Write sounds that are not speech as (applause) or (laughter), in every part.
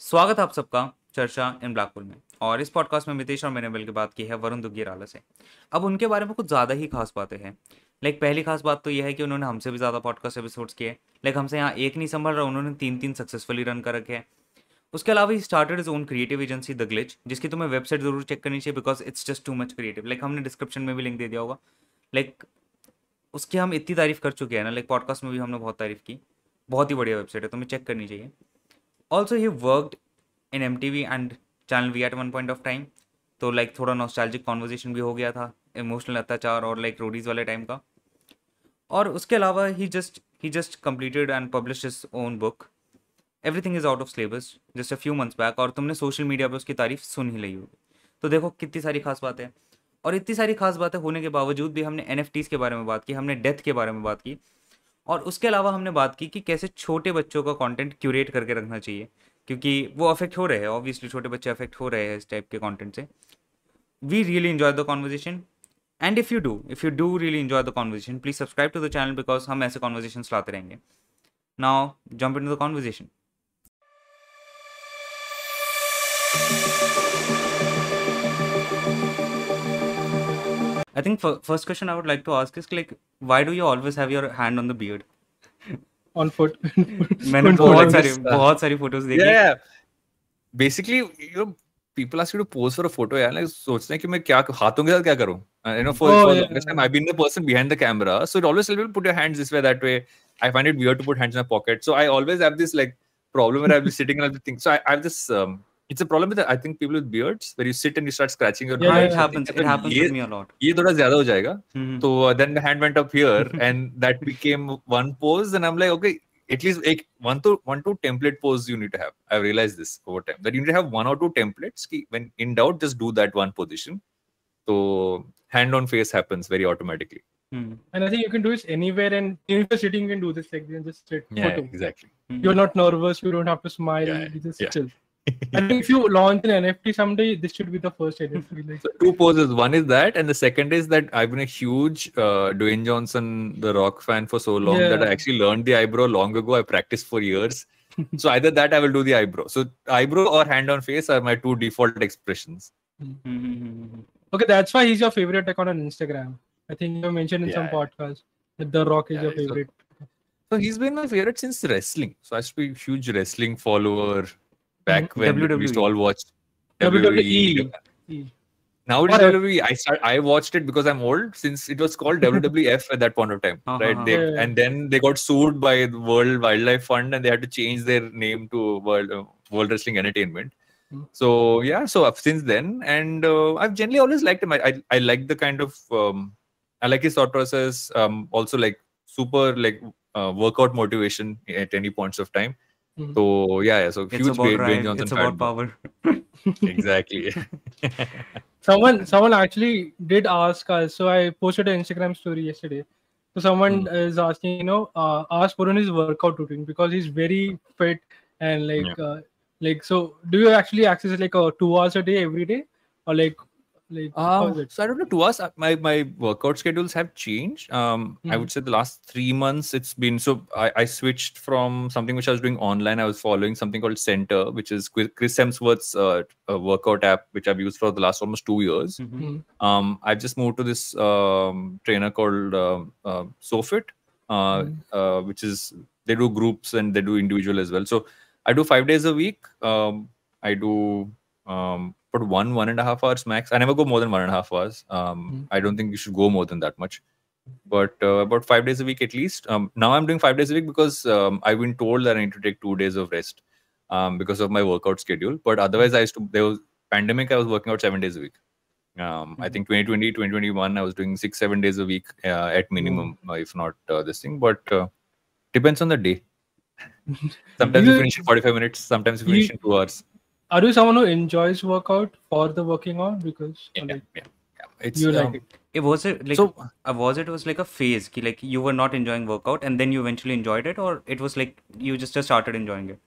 स्वागत है आप सबका चर्चा इन ब्लैकपुल में। और इस पॉडकास्ट में मितेश और मैंने मिलकर बात की है वरुण दुग्गीराला से। अब उनके बारे में कुछ ज़्यादा ही खास बातें हैं। लाइक पहली खास बात तो यह है कि उन्होंने हमसे भी ज़्यादा पॉडकास्ट एपिसोड्स किए। लाइक हमसे यहाँ एक नहीं संभल रहा, उन्होंने तीन तीन सक्सेसफुली रन कर रखे हैं। उसके अलावा he started his own creative agency the Glitch जिसकी तुम्हें वेबसाइट ज़रूर चेक करनी चाहिए because it's just too much creative like हमने डिस्क्रिप्शन में भी लिंक दे दिया होगा। लाइक उसकी हम इतनी तारीफ़ कर चुके हैं ना। लाइक पॉडकास्ट में भी हमने बहुत तारीफ़ की। बहुत ही बढ़िया वेबसाइट है, तुम्हें चेक करनी चाहिए। Also he worked in M T V and channel V at one point of time तो लाइक थोड़ा नॉस्टैल्जिक कॉन्वर्जेशन भी हो गया था इमोशनल अत्याचार और लाइक रोडीज वाले टाइम का। और उसके अलावा he just he just completed and publish his own book everything is out of syllabus just a few months back और तुमने सोशल मीडिया पर उसकी तारीफ़ सुन ही ली होगी। तो देखो कितनी सारी खास बातें और इतनी सारी खास बातें होने के बावजूद भी हमने एन के बारे में बात की, हमने डेथ के बारे में बात की। और उसके अलावा हमने बात की कि कैसे छोटे बच्चों का कंटेंट क्यूरेट करके रखना चाहिए, क्योंकि वो अफेक्ट हो रहे हैं ऑब्वियसली छोटे बच्चे अफेक्ट हो रहे हैं इस टाइप के कंटेंट से। We really enjoy the conversation and if you do if you do really enjoy the conversation please subscribe to the channel because हम ऐसे कॉन्वर्जेशन लाते रहेंगे। Now jump in the conversation I think f- first question I would like to ask is like, why do you always have your hand on the beard? on foot. (laughs) मैंने On बहुत photos. सारी बहुत सारी photos देखी yeah, yeah. Basically, you know, people ask you to pose for a photo. यार, like सोचते हैं कि मैं क्या हाथों के साथ क्या करूं? Uh, you know, for, Oh, for the yeah. longest time, I've been the person behind the camera, so it always tells people put your hands this way, that way. I find it weird to put hands in my pocket, so I always have this like problem where I'll be sitting and I'll be thinking. So I, I have this. Um, it's a problem with I think people with beards where you sit and you start scratching your Yeah, हाँ, beard. it So I happens think it happens ये with me a lot ये थोड़ा ज्यादा हो जाएगा हम्म, So uh, then the hand went up here, (laughs) and that became one pose. And I'm like, okay, at least like one to one to template pose you need to have. I realized this over time that you need to have one or two templates. ki When in doubt, just do that one position. So hand on face happens very automatically. Hmm, and I think you can do this anywhere. And if you're sitting, you can do this like then just sit. Yeah, photo. exactly. Hmm. You're not nervous. You don't have to smile. Yeah, you just yeah. chill. and if you launch an NFT someday, this should be the first NFT. (laughs) So two poses. One is that, and the second is that I've been a huge uh, Dwayne Johnson, the Rock fan, for so long yeah. that I actually learned the eyebrow long ago. I practiced for years. so either that I will do the eyebrow. So eyebrow or hand on face are my two default expressions. Mm-hmm. Okay, that's why he's your favorite account on Instagram. I think you mentioned in yeah. some podcast that The Rock is yeah, your favorite. So, so he's been my favorite since wrestling. So I should be a huge wrestling follower back when we used to all watch WWE. Now it is WWE. I start, I watched it because I'm old since it was called (laughs) WWF at that point of time, Uh-huh, right? They, Yeah. And then they got sued by the World Wildlife Fund and they had to change their name to World uh, World Wrestling Entertainment. Hmm. So yeah, so I've- since then, and uh, I've generally always liked him. I, I I like the kind of um, I like his thought process. Um, also like super like uh, workout motivation at any points of time. Mhm. So yeah, yeah. So It's huge about Dwayne Johnson it's about power. (laughs) exactly. (laughs) someone someone actually did ask us so i posted an instagram story yesterday so someone Hmm. is asking you know uh, ask Varun his workout routine because he's very fit and like uh, like so do you actually access like uh, two hours a day every day or like like Um, it? so I don't know. To us, uh, my my workout schedules have changed. Um, I Mhm. would say the last three months it's been so. I, I switched from something which I was doing online. I was following something called Centr, which is Chris Chris Hemsworth's uh, uh, workout app, which I've used for the last almost two years. Mhm. Mhm. Um, I've just moved to this um, trainer called um uh, SoFit, uh, Mhm. uh, which is they do groups and they do individual as well. So I do five days a week. Um, I do um, but one one and a half hours max. I never go more than one and a half hours. Um, Mhm. I don't think you should go more than that much. But uh, about five days a week at least. Um, now I'm doing five days a week because um, I've been told that I need to take two days of rest um, because of my workout schedule. But otherwise, I used to. There was pandemic. I was working out seven days a week. Um, I think 2020, 2021, I was doing six, seven days a week uh, at minimum, uh, if not uh, this thing. But uh, depends on the day. (laughs) Sometimes you You- finish in 45 minutes. Sometimes you you- finish in two hours. Are you someone who enjoys workout for the working out because Yeah, like, yeah, yeah. It's you um, like it It was it like so uh, was it was like a phase ki, like you were not enjoying workout and then you eventually enjoyed it or it was like you just started enjoying it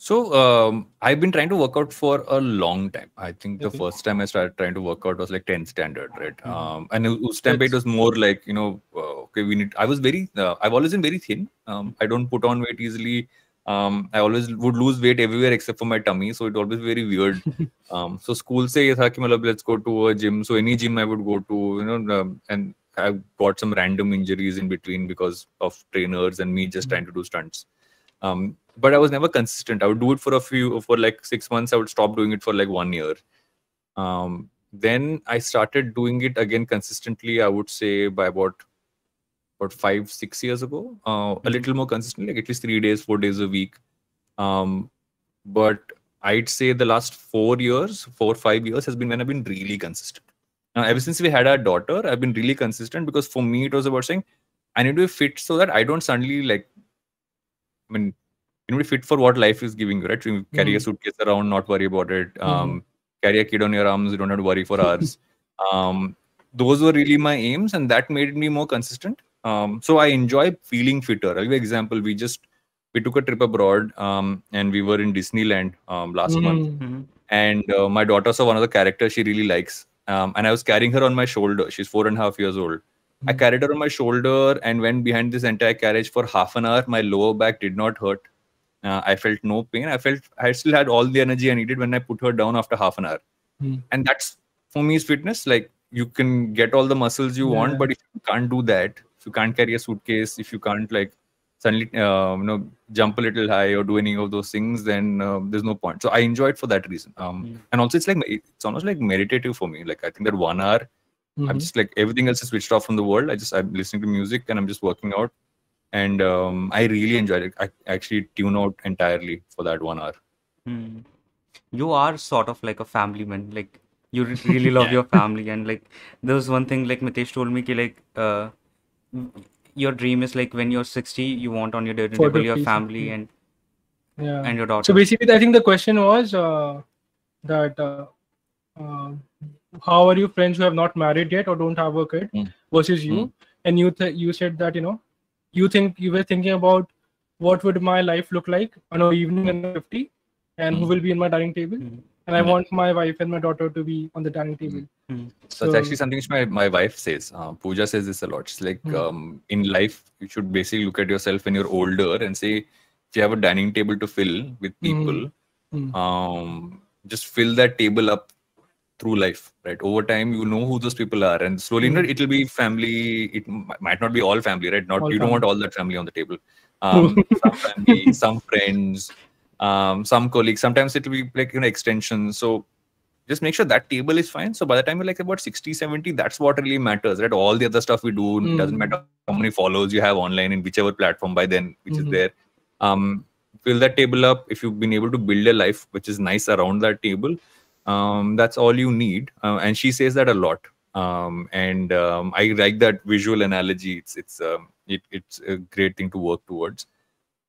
so um, I've been trying to work out for a long time. I think the Okay. first time I started trying to work out was like 10 standard, right? Mhm. Um, and it was time it was more like you know, uh, okay, we need. I was very. Uh, I've always been very thin. Um, I don't put on weight easily um, I always would lose weight everywhere except for my tummy, so it always very weird. (laughs) um, so school say let's go to a gym. So any gym I would go to, you know, um, and I got some random injuries in between because of trainers and me just mm-hmm. trying to do stunts. Um, but I was never consistent. I would do it for a few, for like six months. I would stop doing it for like one year. Um, then I started doing it again consistently. I would say by about about five, six years ago, uh, a little more consistently, like at least three days, four days a week. Um, but I'd say the last four years, four five years has been when I've been really consistent. Now, ever since we had our daughter, I've been really consistent because for me it was about saying I need to be fit so that I don't suddenly like. I mean, you know be fit for what life is giving you, right? You carry a suitcase around, not worry about it. Um, Carry a kid on your arms, you don't have to worry for (laughs) hours. um, those were really my aims, and that made me more consistent. Um, so I enjoy feeling fitter. I'll give you an example. We just we took a trip abroad, um, and we were in Disneyland um, last month Mhm. Mhm. and uh, my daughter saw one of the characters she really likes um, and i was carrying her on my shoulder she's four and a half years old i Mhm. carried her on my shoulder and went behind this entire carriage for half an hour my lower back did not hurt uh, i felt no pain i felt i still had all the energy i needed when i put her down after half an hour Mhm. and that's for me is fitness like you can get all the muscles you want but if you can't do that if you can't carry a suitcase if you can't like suddenly uh, you know jump a little high or do any of those things then uh, there's no point so i enjoy it for that reason um, Mm. and also it's like it's almost like meditative for me like i think that one hour i'm Mhm. just like everything else is switched off from the world i just i'm listening to music and i'm just working out and um, i really enjoy it i actually tune out entirely for that one hour Hmm. You are sort of like a family man. Like you (laughs) really love Yeah. your family, and like there was one thing like Mitesh told me, ki, like uh, your dream is like when you're 60, you want on your dining For table your 50, family and Yeah. and your daughter. So basically, I think the question was uh, that uh, uh, how are you friends who have not married yet or don't have a kid Mm. versus you? Mm. And you th- you said that you know you think you were thinking about what would my life look like on an evening when I'm 50 and who Mm. will be in my dining table Mm. And I Mm. want my wife and my daughter to be on the dining table. Hmm. So it's actually something which my, my wife says. Uh, Pooja says this a lot. She's like, Hmm. um, in life, you should basically look at yourself when you're older and say, if you have a dining table to fill with people, Hmm. um, just fill that table up through life, right? Over time, you know who those people are, and slowly, you know, Hmm. it'll be family. It might not be all family, right? Not All you don't want all that family on the table. (laughs) Um, some family, some friends, um, some colleagues. Sometimes it'll be like you know extensions. So just make sure that table is fine. So by the time you're like about 60, 70, that's what really matters, right? All the other stuff we do Mm. doesn't matter how many followers you have online in whichever platform by then, which Mhm. is there. Um, fill that table up. If you've been able to build a life which is nice around that table, um, that's all you need. Uh, and she says that a lot. Um, and um, I like that visual analogy. It's it's um, it, it's a great thing to work towards.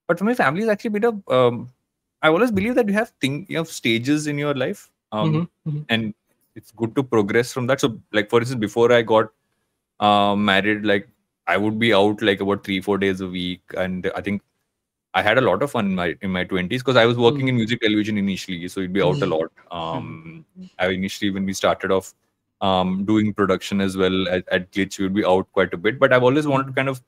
But for my family, it's actually a bit of um, I always believe that you have thing you have stages in your life. Um, Mhm, mhm. and it's good to progress from that. So, like for instance, before I got uh, married, like I would be out like about three, four days a week, and I think I had a lot of fun in my in my twenties because I was working in music television initially, so it'd be out a Mm. lot. Um, I initially when we started off um, doing production as well at, at Glitch, we would be out quite a bit. But I've always wanted to kind of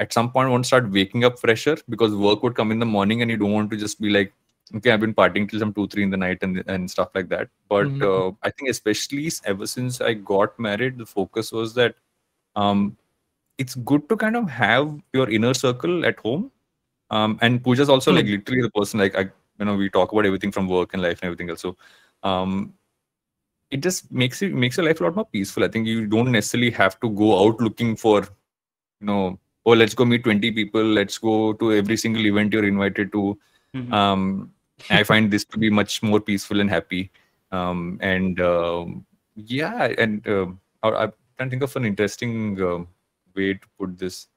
at some point want to start waking up fresher because work would come in the morning and you don't want to just be like okay i've been partying till some 2 3 in the night and and stuff like that but Mhm. uh, i think especially ever since i got married the focus was that um it's good to kind of have your inner circle at home um and pooja's also like Hmm. literally the person like i you know we talk about everything from work and life and everything else so um it just makes it makes your life a lot more peaceful i think you don't necessarily have to go out looking for you know oh let's go meet 20 people let's go to every single event you're invited to Mhm. um i find this to be much more peaceful and happy um and um yeah and um I, i'm trying think of an interesting um way to put this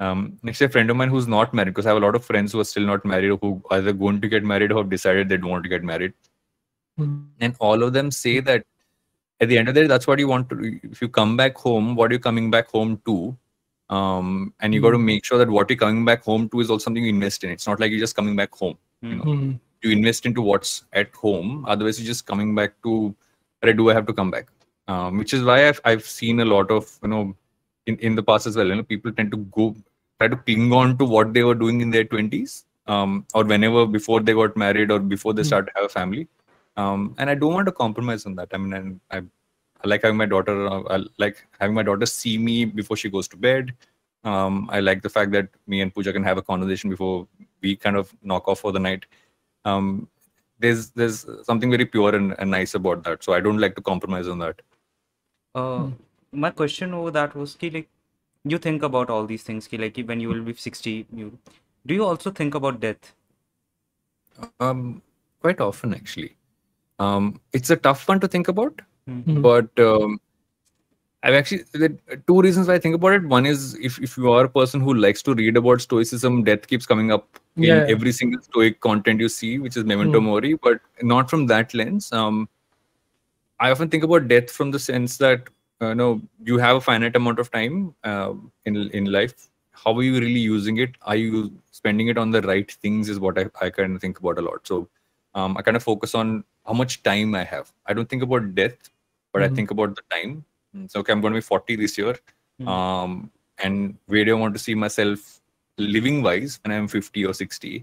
um next a friend of mine who's not married because i have a lot of friends who are still not married or who either going to get married or have decided they don't want to get married Mhm. and all of them say that at the end of the day that's what you want to if you come back home what are you coming back home to um and you got to Mm. make sure that what you're coming back home to is also something you invest in it's not like you're just coming back home Hmm. Mhm. You invest into what's at home otherwise you're just coming back to right do i have to come back um, which is why I've, I've seen a lot of you know in, in the past as well you know people tend to go try to cling on to what they were doing in their 20s um, or whenever before they got married or before they Mm. start to have a family. Um, and I don't want to compromise on that. I mean, and I, I like having my daughter. uh, I like having my daughter see me before she goes to bed. Um, I like the fact that me and Pooja can have a conversation before we kind of knock off for the night. Um, there's there's something very pure and, and nice about that. So I don't like to compromise on that. Uh, Hmm. my question over that was ki, like you think about all these things ki, like when you will be 60 you do you also think about death Um, quite often actually. Um, it's a tough one to think about, Mhm. but um, I've actually two reasons why I think about it. One is if, if you are a person who likes to read about stoicism, death keeps coming up in Yeah. every single stoic content you see, which is memento Mm. mori, but not from that lens. Um, I often think about death from the sense that uh, no, you have a finite amount of time uh, in in life. How are you really using it? Are you spending it on the right things? Is what I, I kind of think about a lot. So um, I kind of focus on how much time I have. I don't think about death, but I Mhm. think about the time. So okay, I'm going to be 40 this year, Mhm. um, and where do I want to see myself living wise when I'm 50 or 60?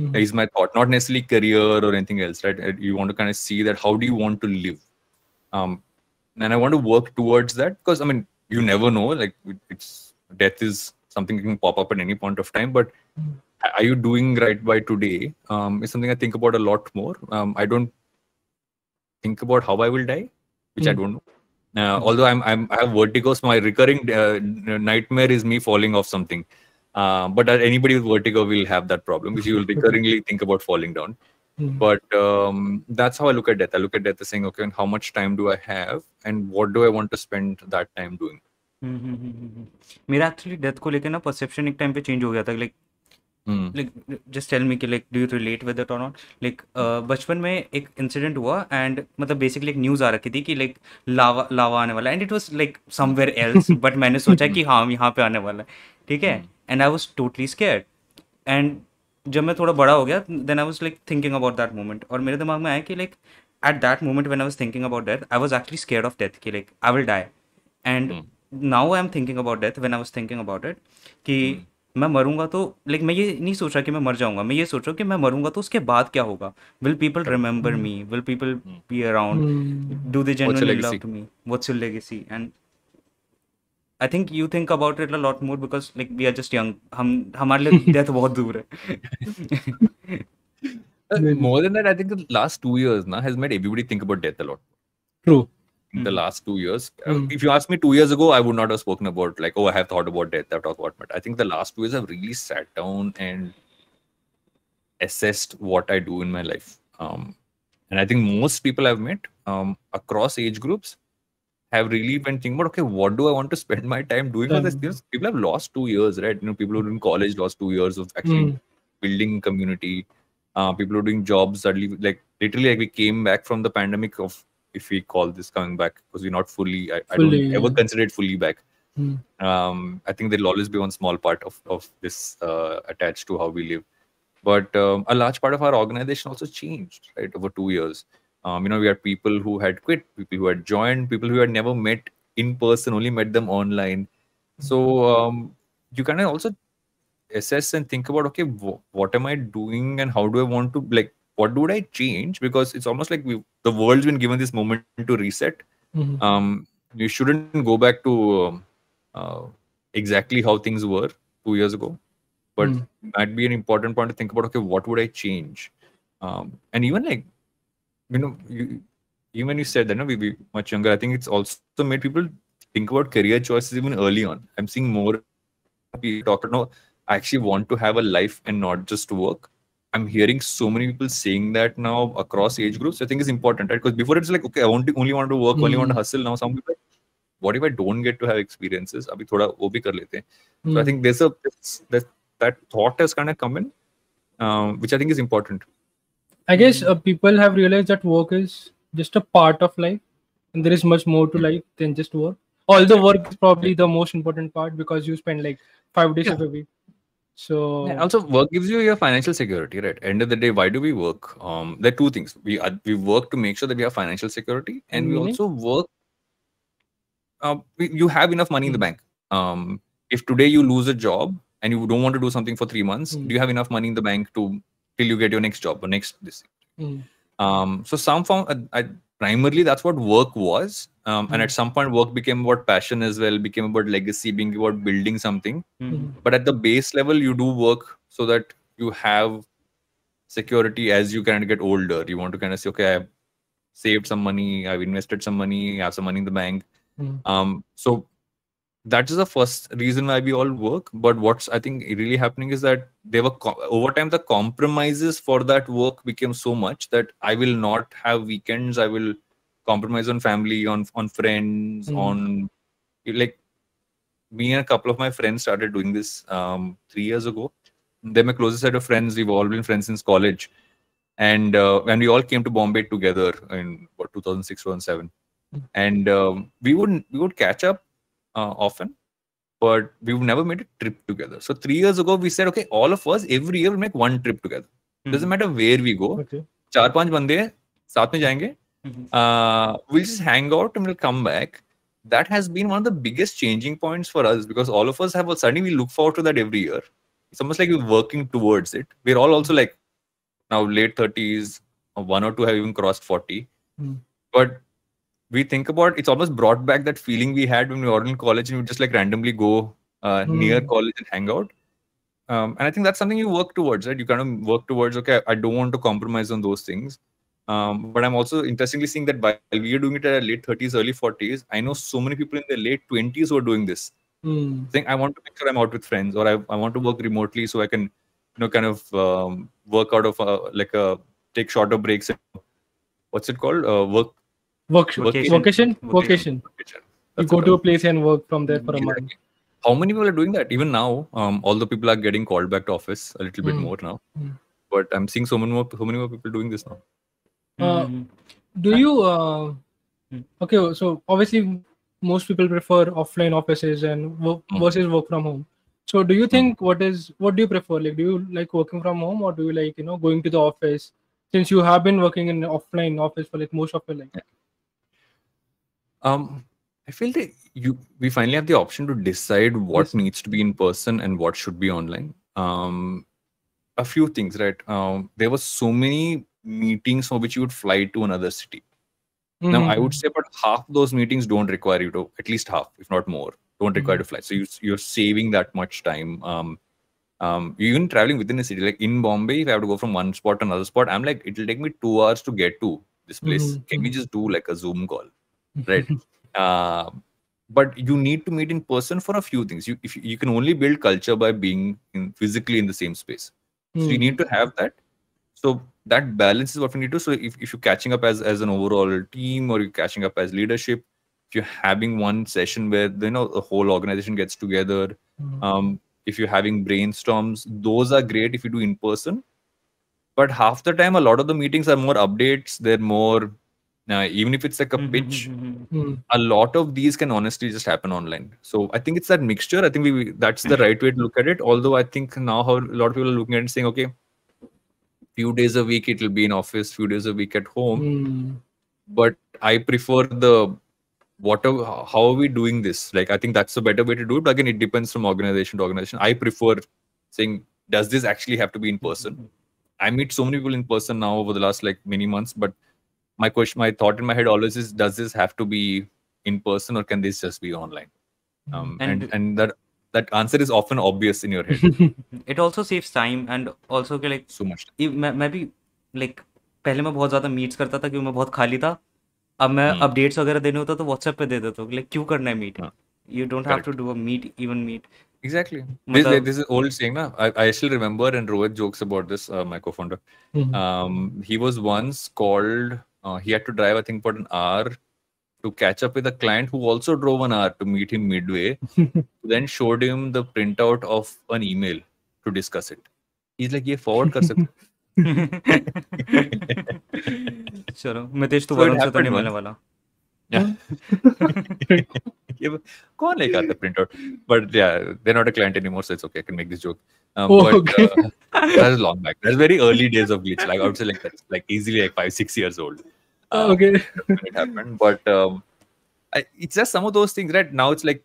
Mhm. is my thought not necessarily career or anything else right Uh, you want to kind of see that how do you want to live um and i want to work towards that because i mean you never know like it's death is something that can pop up at any point of time but Mm. are you doing right by today um is something i think about a lot more um i don't think about how i will die which i Mm. don't know uh, although I'm, I'm i have vertigo so my recurring uh, nightmare is me falling off something uh, but uh, anybody with vertigo will have that problem which you will (laughs) recurringly think about falling down Mhm. but um, that's how i look at death i look at death as saying okay and how much time do i have and what do i want to spend that time doing हम्म, हम्म, हम्म, हम्म, हम्म। मेरा actually death को लेकर ना perception एक time पे change हो गया था like Hmm. Like just tell me कि like do you relate with it और नॉट लाइक बचपन में एक इंसिडेंट हुआ एंड मतलब बेसिकली एक न्यूज़ आ रखी थी कि लाइक लावा लावा आने वाला and it was like somewhere else but मैंने सोचा कि हाँ यहाँ पे आने वाला है. ठीक है? And I was totally scared and जब मैं थोड़ा बड़ा हो गया then I was like thinking about that moment और मेरे दिमाग में आया कि like at that moment when I was thinking about death I was actually scared of death कि like I will die and now I am thinking about death when I was thinking about it कि मैं मरूँगा तो like मैं ये नहीं सोच रहा कि मैं मर जाऊँगा मैं ये सोच रहा हूँ कि मैं मरूँगा तो उसके बाद क्या होगा will people remember me will people be around Mm. do they genuinely legacy? love me what's your legacy and i think you think about it a lot more because like we are just young हम हमारे लिए death बहुत दूर है Uh, more than that i think the last two years now has made everybody think about death a lot True. The Mhm. last two years. Mm. If you asked me two years ago, I would not have spoken about like, oh, I have thought about death. I've talked about, but I think the last two years I've really sat down and assessed what I do in my life. Um, and I think most people I've met um, across age groups have really been thinking about, okay, what do I want to spend my time doing? Because Um, there's- people have lost two years, right? You know, people who are in college lost two years of actually Mm. building community. Uh, people who are doing jobs that like literally like we came back from the pandemic of if we call this coming back because we're not fully I, I Fully, don't ever yeah. consider it fully back. Mm. Um, I think there'll always be one small part of, of this uh, attached to how we live. But um, a large part of our organization also changed, right, over two years. Um, you know, we had people who had quit, people who had joined, people who had never met in person, only met them online. So um, you kind of also assess and think about, okay, wh- what am I doing and how do I want to like, what would I change? Because it's almost like we, the world's been given this moment to reset Mhm. um, you shouldn't go back to um, uh, exactly how things were two years ago, but Mm. might be an important point to think about. Okay, what would I change? Um, and even like, you know, you, even when you said that, no, we be much younger. I think it's also made people think about career choices even early on. I'm seeing more people talk no, I actually want to have a life and not just work. I'm hearing so many people saying that now across age groups. I think is important, right? Because before it's like, okay, I want to only want to work, only want to Hmm. hustle. Now some people, what if I don't get to have experiences? Abhi thoda wo bhi kar lete. hain. So I Mm. think there's a that that thought has kind of come in, um, which I think is important. I guess uh, people have realized that work is just a part of life, and there is much more to life than just work. Although work is probably the most important part because you spend like five days Yeah. of a week. So And also, work gives you your financial security, right? End of the day, why do we work? Um, there are two things. We are, we work to make sure that we have financial security, and we also work. Uh, we, you have enough money in the Hmm. bank. Um, if today you lose a job and you don't want to do something for three months, Mm. do you have enough money in the bank to till you get your next job or next this? Mm. Um, so some form, uh, I, primarily that's what work was, um, and Mm. at some point work became about passion as well, became about legacy, being about building something. Mhm. But at the base level, you do work so that you have security as you kind of get older. You want to kind of say, okay, I've saved some money, I've invested some money, I have some money in the bank. Mm. Um, so that is the first reason why we all work. But what's I think really happening is that they were co- over time the compromises for that work became so much that I will not have weekends. I will compromise on family, on on friends, Mm. on like me and a couple of my friends started doing this um, three years ago. They're my closest set of friends. We've all been friends since college, and uh, when we all came to Bombay together in what 2006, 2007, Mm. and um, we would we would catch up uh, often, but we've never made a trip together. So three years ago, we said, okay, all of us every year we'll make one trip together. Doesn't matter where we go. Okay. चार पांच बंदे हैं, साथ में जाएंगे Mhm. uh, we'll just hang out and we'll come back. That has been one of the biggest changing points for us because all of us have suddenly we look forward to that every year. It's almost like we're working towards it. We're all also like now late 30s, or one or two have even crossed 40. Hmm. But we think about it's almost brought back that feeling we had when we were in college and we just like randomly go uh, near Hmm. college and hang out. Um, and I think that's something you work towards, right? You kind of work towards, okay, I don't want to compromise on those things. Um, but I'm also interestingly seeing that while we are doing it at our late 30s, early 40s, I know so many people in their late 20s who are doing this. Mm. Saying, I want to make sure I'm out with friends or I, I want to work remotely so I can, you know, kind of um, work out of a, like a, take shorter breaks. What's it called? Uh, work. Work, Vacation. vocation, Vocation. vocation. You go to I- a place and work from there for a month. How many people are doing that? Even now, um, although people are getting called back to office a little bit Mm. more now, Mm. but I'm seeing so many more, so many more people doing this now. Uh, Mhm. Do you? Uh, Hmm. okay, so obviously most people prefer offline offices and work Hmm. versus work from home. So do you think what is what do you prefer? Like, do you like working from home or do you like you know going to the office? Since you have been working in offline office for like most of your life. Um, I feel that you we finally have the option to decide what Yes. needs to be in person and what should be online. Um, a few things, right? Um, there were so many meetings for which you would fly to another city. Now, I would say about half those meetings don't require you to, at least half, if not more, don't require Mhm. to fly. So you, you're saving that much time. Um, um, even traveling within a city, like in Bombay, if I have to go from one spot to another spot, I'm like, it'll take me two hours to get to this place. Mhm, Can we mhm. just do like a Zoom call? Right. Uh, but you need to meet in person for a few things. You if you, you can only build culture by being in, physically in the same space. So you Hmm. need to have that. So that balance is what we need to so if, if you're catching up as as an overall team or you're catching up as leadership if you're having one session where you know the whole organization gets together Mhm. um, if you're having brainstorms those are great if you do in person. But half the time a lot of the meetings are more updates. They're more uh, even if it's like a Mhm, pitch mhm, mhm. Hmm. a lot of these can honestly just happen online. So i think it's that mixture. I think we we- that's the right way to look at it. Although i think now how a lot of people are looking at it saying okay few days a week it'll be in office few days a week at home. Hmm. but i prefer the whatever how are we doing this? Like i think that's a better way to do it. But again it depends from organization to organization. I prefer saying does this actually have to be in person? I meet so many people in person now over the last like many months, but my question, my thought in my head always is, does this have to be in person or can this just be online? Um, and, And- and that that answer is often obvious in your head. (laughs) It also saves time and also कि like so much. ये मैं मैं भी like पहले मैं बहुत ज़्यादा meets करता था क्योंकि मैं बहुत खाली था अब मैं हम्म। अपडेट्स वगैरह देने होता तो व्हाट्सएप पे दे देता हूँ लाइक क्यों करना है मीट हाँ, you don't have correct. To do a meet even meet Exactly. This, मतलब this is old saying, na? I, I still remember, and Rohit jokes about this, uh, my co-founder. Hmm. Um, he was once called, uh, he had to drive, I think, about an hour to catch up with a client who also drove an hour to meet him midway, (laughs) then showed him the printout of an email to discuss it. He's like, ये forward कर सकते चलो मितेश तू So it Varun से तो happened नहीं मिलने once. वाला ये कौन लेके आता printout? But yeah, they're not a client anymore, so it's okay. I can make this joke. um, Oh, but okay. uh, that was long back. That's very early days of Glitch. Like I would say, like that's like easily like five, six years old. Um, okay. it happened. But um, I, it's just some of those things, right? Now it's like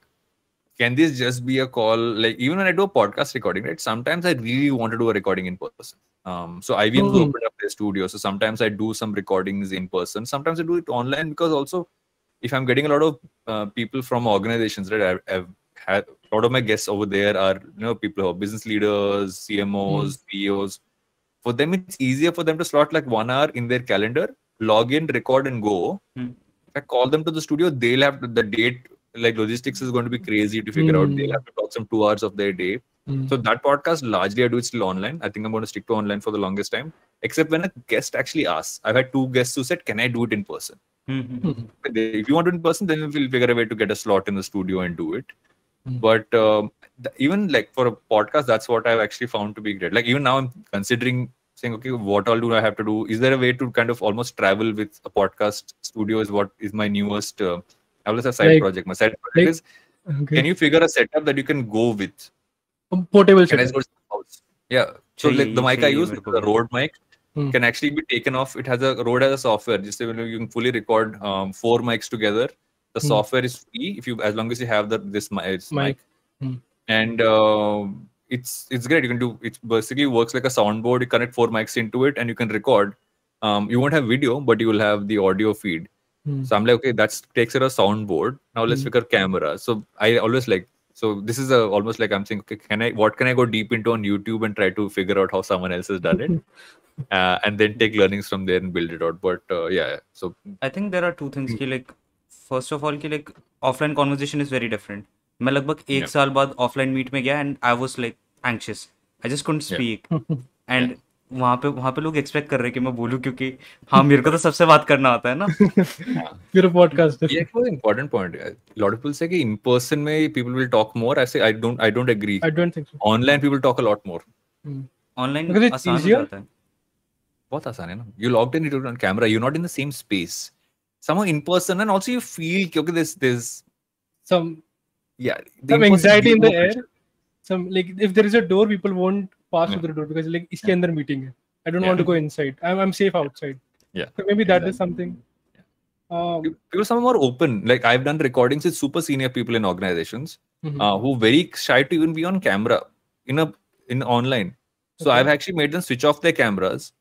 can this just be a call? Like even when I do a podcast recording, right? Sometimes I really want to do a recording in person. Um, so IVM Hmm. opened up their studio. So sometimes I do some recordings in person. Sometimes I do it online because also if I'm getting a lot of uh, people from organizations, right? I've, I've a lot of my guests over there are you know people who are business leaders, CMOs, CEOs. For them, it's easier for them to slot like one hour in their calendar, log in, record, and go. Hmm. If I call them to the studio, they'll have to, the date like logistics is going to be crazy to figure out. Hmm. They'll have to talk some two hours of their day. Mm. So that podcast largely I do it still online. I think I'm going to stick to online for the longest time. Except when a guest actually asks. I've had two guests who said, "Can I do it in person?" Mhm. Mhm. If you want it in person, then we'll figure a way to get a slot in the studio and do it mm. but um, th- even like for a podcast that's what i've actually found to be great. Like even now i'm considering saying okay what all do i have to do? Is there a way to kind of almost travel with a podcast studio is what is my newest uh, i was a side like, project. My side project like, is okay. can you figure a setup that you can go with? Um, portable can setup. yeah. So like the mic i use the Rode mic. Hmm. can actually be taken off. It has a Rode as a software. Just you can fully record um, four mics together. The Hmm. software is free if you as long as you have the this mi- Mic. mic, Hmm. and uh, it's it's great. You can do it. Basically, works like a soundboard. You connect four mics into it, and you can record. Um, you won't have video, but you will have the audio feed. Mm. So I'm like, okay, that takes it a soundboard. Now let's Hmm. figure camera. So I always like. So this is a almost like I'm saying, okay, can I? What can I go deep into on YouTube and try to figure out how someone else has done it, (laughs) uh, and then take learnings from there and build it out. But uh, yeah, so I think there are two things कि like first of all कि like offline conversation is very different मैं लगभग एक yeah. साल बाद offline meet में गया and I was like anxious I just can't speak and वहाँ पे वहाँ पे लोग एक्सपेक्ट कर रहे हैं कि मैं बोलूँ क्योंकि हाँ मेरे को तो सबसे बात करना आता है ना। (laughs) फिर पॉडकास्ट ये एक बहुत इंपॉर्टेंट पॉइंट है। लॉट ऑफ़ पीपल से कि इन पर्सन में people will talk more I say I don't I don't agree I don't think so online people talk a lot more online आसान हो जाता है। बहुत आसान है ना। You locked in on camera you not in the same space somehow in person and also you feel okay there's this, some yeah some anxiety in the air. some like if there is a door people won't pass yeah. through the door because like iske andar meeting i don't yeah. want to go inside. I'm i'm safe outside. Yeah. So maybe that exactly. is something um, people some more open. Like i've done recordings with super senior people in organizations mm-hmm. uh, who very shy to even be on camera in a in online. So okay. i've actually made them switch off their cameras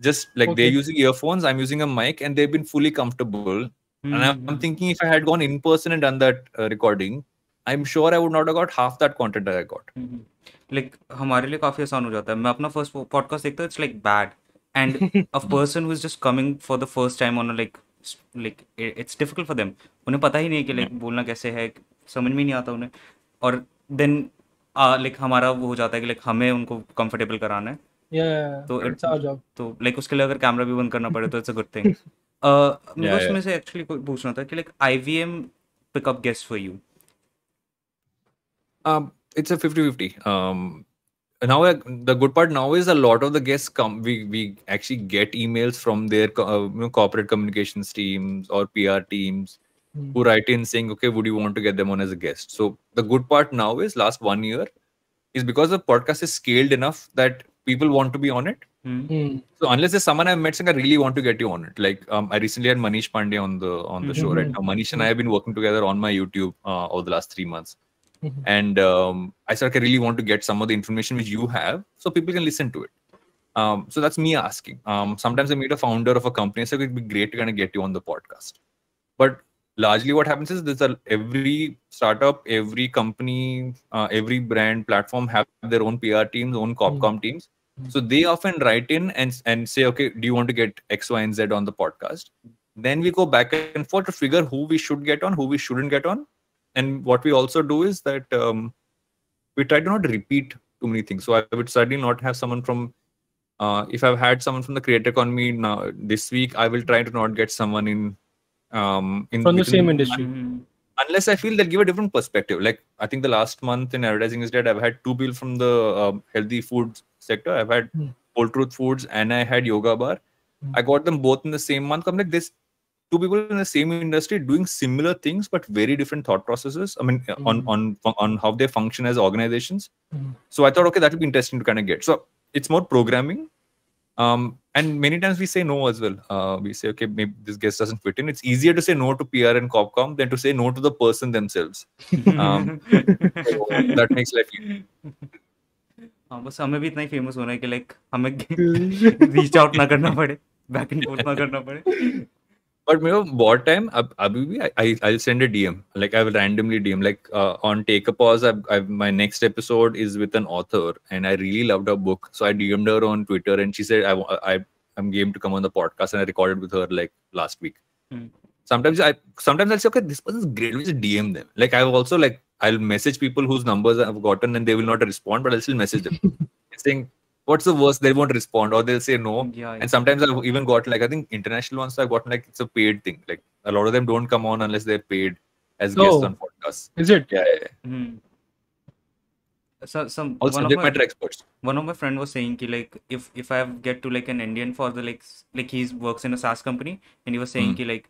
just like they're Okay. using earphones I'm using a mic and they've been fully comfortable and I'm, I'm hmm, thinking if I had gone in person and done that uh, recording I'm sure I would not have got half that content that I got hmm. Like हमारे लिए काफी आसान हो जाता है. मैं अपना first podcast देखता हूँ it's like bad. And a (laughs) person who is just coming for the first time on a like s- like i- it's difficult for them. उन्हें पता ही नहीं है कि like बोलना कैसे है समझ में ही नहीं आता उन्हें और then uh, like हमारा वो हो जाता है कि like हमें उनको comfortable कराना है yeah. तो it's our job. तो लाइक उसके लिए अगर कैमरा भी बंद करना पड़े तो इट्स अ गुड थिंग मेरे (laughs) को Yeah, उसमें से एक्चुअली कोई पूछना था कि like IVM pick up guest for you Um, it's a 50-50. Um, now uh, the good part now is a lot of the guests come. We we actually get emails from their co- uh, you know, corporate communications teams or PR teams Hmm. who write in saying, "Okay, would you want to get them on as a guest?" So the good part now is last one year is because the podcast is scaled enough that people want to be on it. Hmm. So unless there's someone I've met saying I really want to get you on it, like um, I recently had Manish Pandey on the on the show right Mhm. now. Manish and I have been working together on my YouTube uh, over the last three months, Mhm. and um, I said "Okay, I really want to get some of the information which you have, so people can listen to it. Um, so that's me asking. Um, sometimes I meet a founder of a company, so it'd be great to kind of get you on the podcast. But largely, what happens is there's a every startup, every company, uh, every brand platform have their own PR teams, own Copcom teams. So they often write in and and say, okay, do you want to get X, Y, and Z on the podcast? Then we go back and forth to figure who we should get on, who we shouldn't get on. And what we also do is that um, we try to not repeat too many things. So I would certainly not have someone from uh, if I've had someone from the creator economy now this week, I will try to not get someone in um in From the same industry. unless I feel they'll give a different perspective. Like I think the last month in advertising is dead, I've had two people from the um, healthy food sector. I've had Hmm. Whole Truth Foods and I had Yoga Bar. Hmm. I got them both in the same month. I'm like this two people in the same industry doing similar things but very different thought processes. I mean on Hmm. on on how they function as organizations. Hmm. So I thought okay that would be interesting to kind of get. So it's more programming. Um, and many times we say no as well. Uh, we say, okay, maybe this guest doesn't fit in. It's easier to say no to PR and Copcom than to say no to the person themselves. (laughs) Um, so that makes life easy. हाँ बस हमें भी इतना ही famous होना है कि like हमें (laughs) reach out ना करना पड़े बैक एंड फोर्थ ना करना पड़े। बट मेरे बहुत टाइम अब अभी भी I I send a DM like I will randomly DM like on take a pause I my next episode is with an author and I really loved a book so I DMed her on Twitter and she said I I am game to come on the podcast and I recorded with her like last week sometimes I sometimes I say okay this person is great with DM them like I have also like I'll message people whose numbers I've gotten, and they will not respond, but I'll still message them, (laughs) saying. What's the worst? They won't respond, or they'll say no. Yeah, And sometimes I've even got like I think international ones I've gotten like it's a paid thing. Like a lot of them don't come on unless they're paid as guests Oh. on podcasts. Is it? Yeah, yeah, yeah. Hmm. So some All one of subject my matter experts. one of my friend was saying ki like if if I get to like an Indian for the like s- like he works in a SaaS company and he was saying Hmm. कि like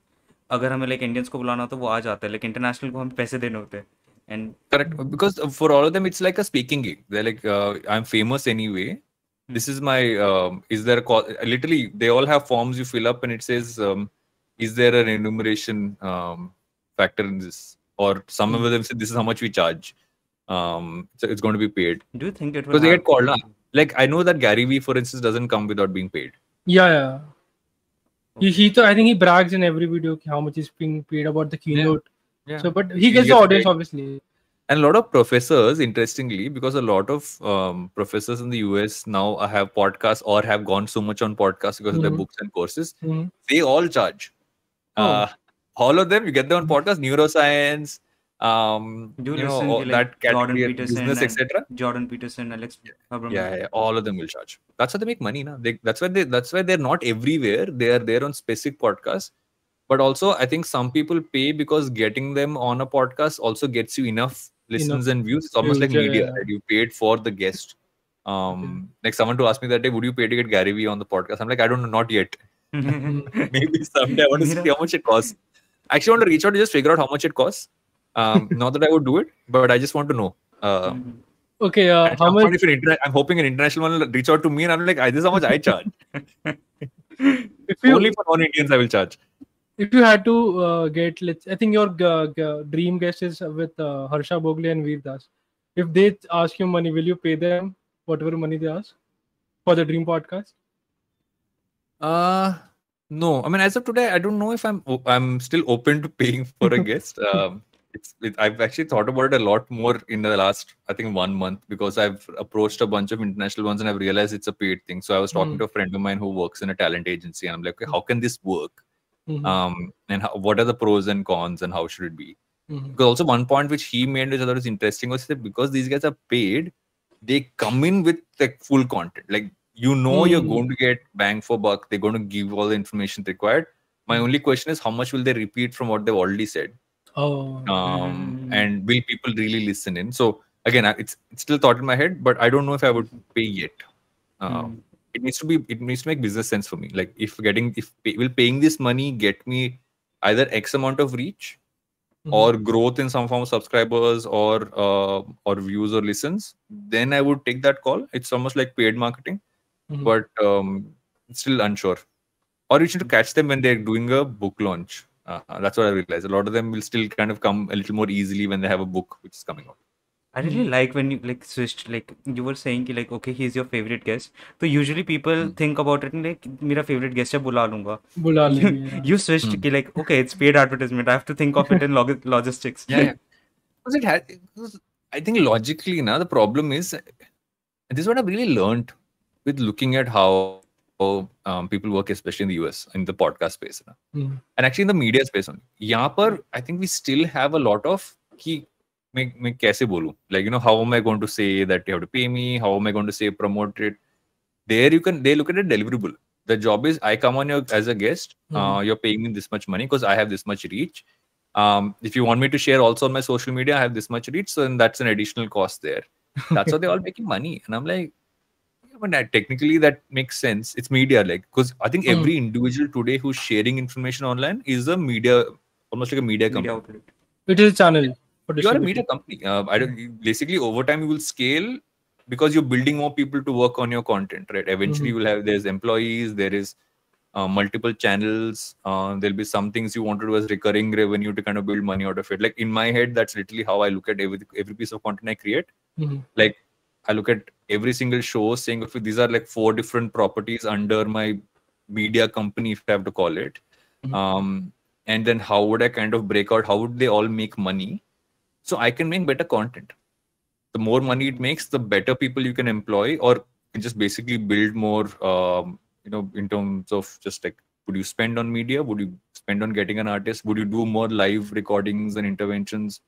अगर हमें like Indians को बुलाना हो तो वो आ जाता है like international को हम पैसे देने होते हैं and Correct. Because for all of them, it's like a speaking gig. They're like, uh, I'm famous anyway. This is my. Um, is there a call? Literally, they all have forms you fill up, and it says, um, "Is there an enumeration um, factor in this?" Or some of them say, "This is how much we charge." Um, so it's going to be paid do you think it will because they get called. Huh? Like I know that Gary Vee, for instance, doesn't come without being paid. Yeah, yeah. He, he th- I think he brags in every video ki how much is being paid about the keynote. Yeah. So, but he He gets the audience paid. obviously. and a lot of professors interestingly because a lot of um, professors in the us now have podcasts or have gone so much on podcasts because of their Mhm. books and courses Mhm. they all charge Oh. uh, all of them you get them on podcast neuroscience um Do you you know all like, that Jordan category Peterson business etc Jordan Peterson Alex Abrams yeah, yeah all of them will charge that's how they make money now they, that's why they that's why they're not everywhere they are there on specific podcasts but also i think some people pay because getting them on a podcast also gets you enough listens and views it's almost like media yeah. right you paid for the guest um like someone to ask me that day would you pay to get gary vee on the podcast i'm like i don't know not yet (laughs) maybe someday i want to see how much it costs i actually want to reach out to just figure out how much it costs um (laughs) not that i would do it but i just want to know uh, Mhm. Okay, uh, how much? if I'm hoping an international one will reach out to me, and I'm like, "I- "This is how much I charge." (laughs) You Only for non-Indians, I will charge. If you had to uh, get, let's, I think your g- g- dream guest is with uh, Harsha Bhogle and Veer Das. If they ask you money, will you pay them whatever money they ask for the dream podcast? Uh no. I mean, as of today, I don't know if I'm i'm still open to paying for a (laughs) guest. Um, it's it, I've actually thought about it a lot more in the last I think one month because I've approached a bunch of international ones and I've realized it's a paid thing. So I was talking Hmm. to a friend of mine who works in a talent agency, and I'm like, okay, how can this work? Mhm, Um, and how, what are the pros and cons, and how should it be? mhm. Because also one point which he made which I thought was interesting was that because these guys are paid, they come in with like full content. Like you know you're Hmm. going to get bang for buck. They're going to give all the information required. My only question is how much will they repeat from what they've already said? Oh, Um, Hmm. and will people really listen in? So again, it's it's still thought in my head, but I don't know if I would pay yet. Um, Hmm. It needs to be. It needs to make business sense for me. Like if getting if pay, will paying this money get me either X amount of reach mhm. or growth in some form of subscribers or uh, or views or listens, then I would take that call. It's almost like paid marketing, Mhm. but um, still unsure. Or you should catch them when they're doing a book launch. Uh, that's what I realized. A lot of them will still kind of come a little more easily when they have a book which is coming out. I really like when you like switched like you were saying कि like okay he's your favorite guest so usually people Hmm. think about it like मेरा favorite guest है बुला लूंगा बुला (laughs) you, लेंगे, yeah. you switched Hmm. कि like okay it's paid advertisement I have to think of it in log- (laughs) logistics Because it has, because I think logically now the problem is, and this is what I've really learned with looking at how, how um, people work, especially in the US in the podcast space, na. Mhm. and actually in the media space only. यहाँ पर I think we still have a lot of कि मैं मैं कैसे बोलूं like you know how am I going to say that you have to pay me how am I going to say promote it there you can they look at a deliverable the job is I come on your as a guest uh, you're paying me this much money because I have this much reach um, if you want me to share also on my social media I have this much reach so then that's an additional cost there (laughs) that's how they're all making money and I'm like yeah, but that, technically that makes sense it's media like because I think Hmm. every individual today who's sharing information online is a media almost like a media company media outlet It is a channel you are a media company. Uh, I don't basically over time you will scale because you're building more people to work on your content right eventually Mhm. you will have there's employees there is uh, multiple channels uh, there'll be some things you want to do as recurring revenue to kind of build money out of it like in my head that's literally how i look at every every piece of content i create Mhm. like i look at every single show saying okay these are like four different properties under my media company if i have to call it Mhm. um and then how would i kind of break out how would they all make money so i can make better content. The more money it makes the better people you can employ or just basically build more um, you know in terms of just like would you spend on media? Would you spend on getting an artist? Would you do more live recordings and interventions?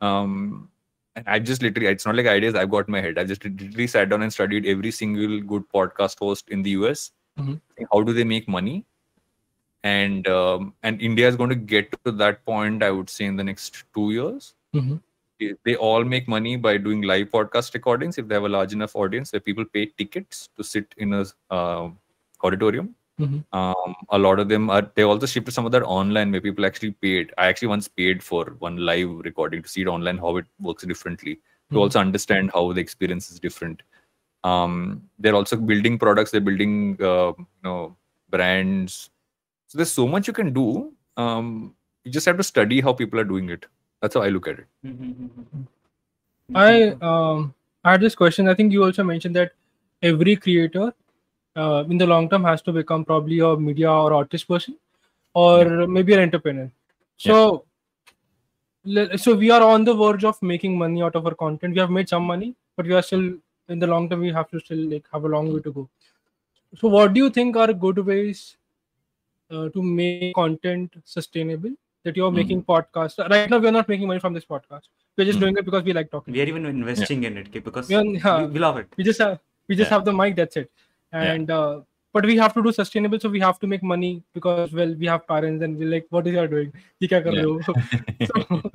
Um and i just literally it's not like ideas i've got in my head. I just literally sat down and studied every single good podcast host in the us Mhm. how do they make money? And um, and india is going to get to that point i would say in the next two years Mhm. they all make money by doing live podcast recordings if they have a large enough audience where people pay tickets to sit in a uh, auditorium Mhm. um, a lot of them are they also shifted some of that online where people actually paid i actually once paid for one live recording to see it online how it works differently to Mhm. also understand how the experience is different um, they're also building products they're building uh, you know brands so there's so much you can do um, you just have to study how people are doing it that's how i look at it I um I had this question. I think you also mentioned that every creator uh, in the long term has to become probably a media or artist person or maybe an entrepreneur. So so we are on the verge of making money out of our content. We have made some money, but we are still in the long term we have to still like have a long way to go. So what do you think are good ways uh, to make content sustainable? That you're Hmm. making podcasts right now. We are not making money from this podcast. We're just Hmm. doing it because we like talking we are even investing in it because Yeah, we, yeah. we love it we just have we just Yeah. have the mic that's it and uh, but we have to do sustainable so we have to make money because well we have parents and we're like what is you doing (laughs) Ye kya kar rahe ho? (laughs) so,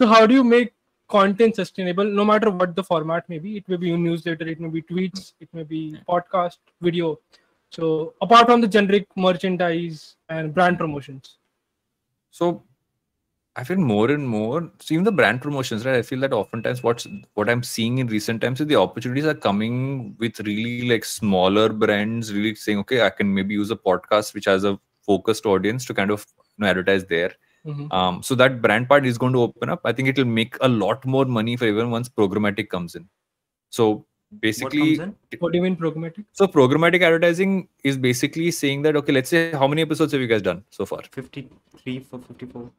so how do you make content sustainable no matter what the format may be it may be a newsletter it may be tweets it may be podcast video so apart from the generic merchandise and brand promotions So I feel more and more, so even the brand promotions, right? I feel that oftentimes what's what I'm seeing in recent times is the opportunities are coming with really like smaller brands, really saying, okay, I can maybe use a podcast which has a focused audience to kind of you know, advertise there. Mhm. Um, so that brand part is going to open up. I think it will make a lot more money for everyone once programmatic comes in. So basically, comes in what do you mean programmatic so programmatic advertising is basically saying that okay, let's say how many episodes have you guys done so far? 53 for 54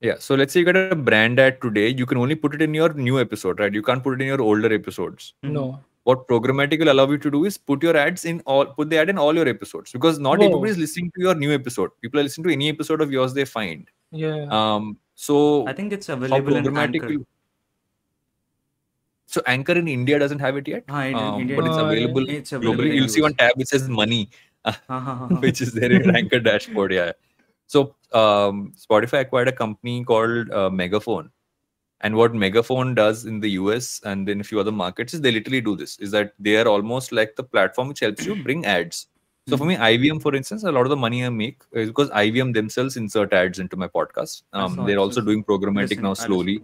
Yeah. So let's say you got a brand ad today, you can only put it in your new episode, right? You can't put it in your older episodes. Mhm. no What programmatic will allow you to do is put your ads in all, put the ad in all your episodes because not Whoa. everybody is listening to your new episode. People are listening to any episode of yours they find. yeah Um. So i think it's available in programmatic Anchor. will- So Anchor in India doesn't have it yet, Ah, um, India but it's available it's available globally. You'll see one tab which says money. (laughs) Which is there in Anchor dashboard. Yeah. So um, Spotify acquired a company called uh, Megaphone, and what Megaphone does in the US and in a few other markets is they literally do this: is that they are almost like the platform which helps you bring ads. So for me, IVM, for instance, a lot of the money I make is because IVM themselves insert ads into my podcast. Um, they're also doing programmatic now slowly.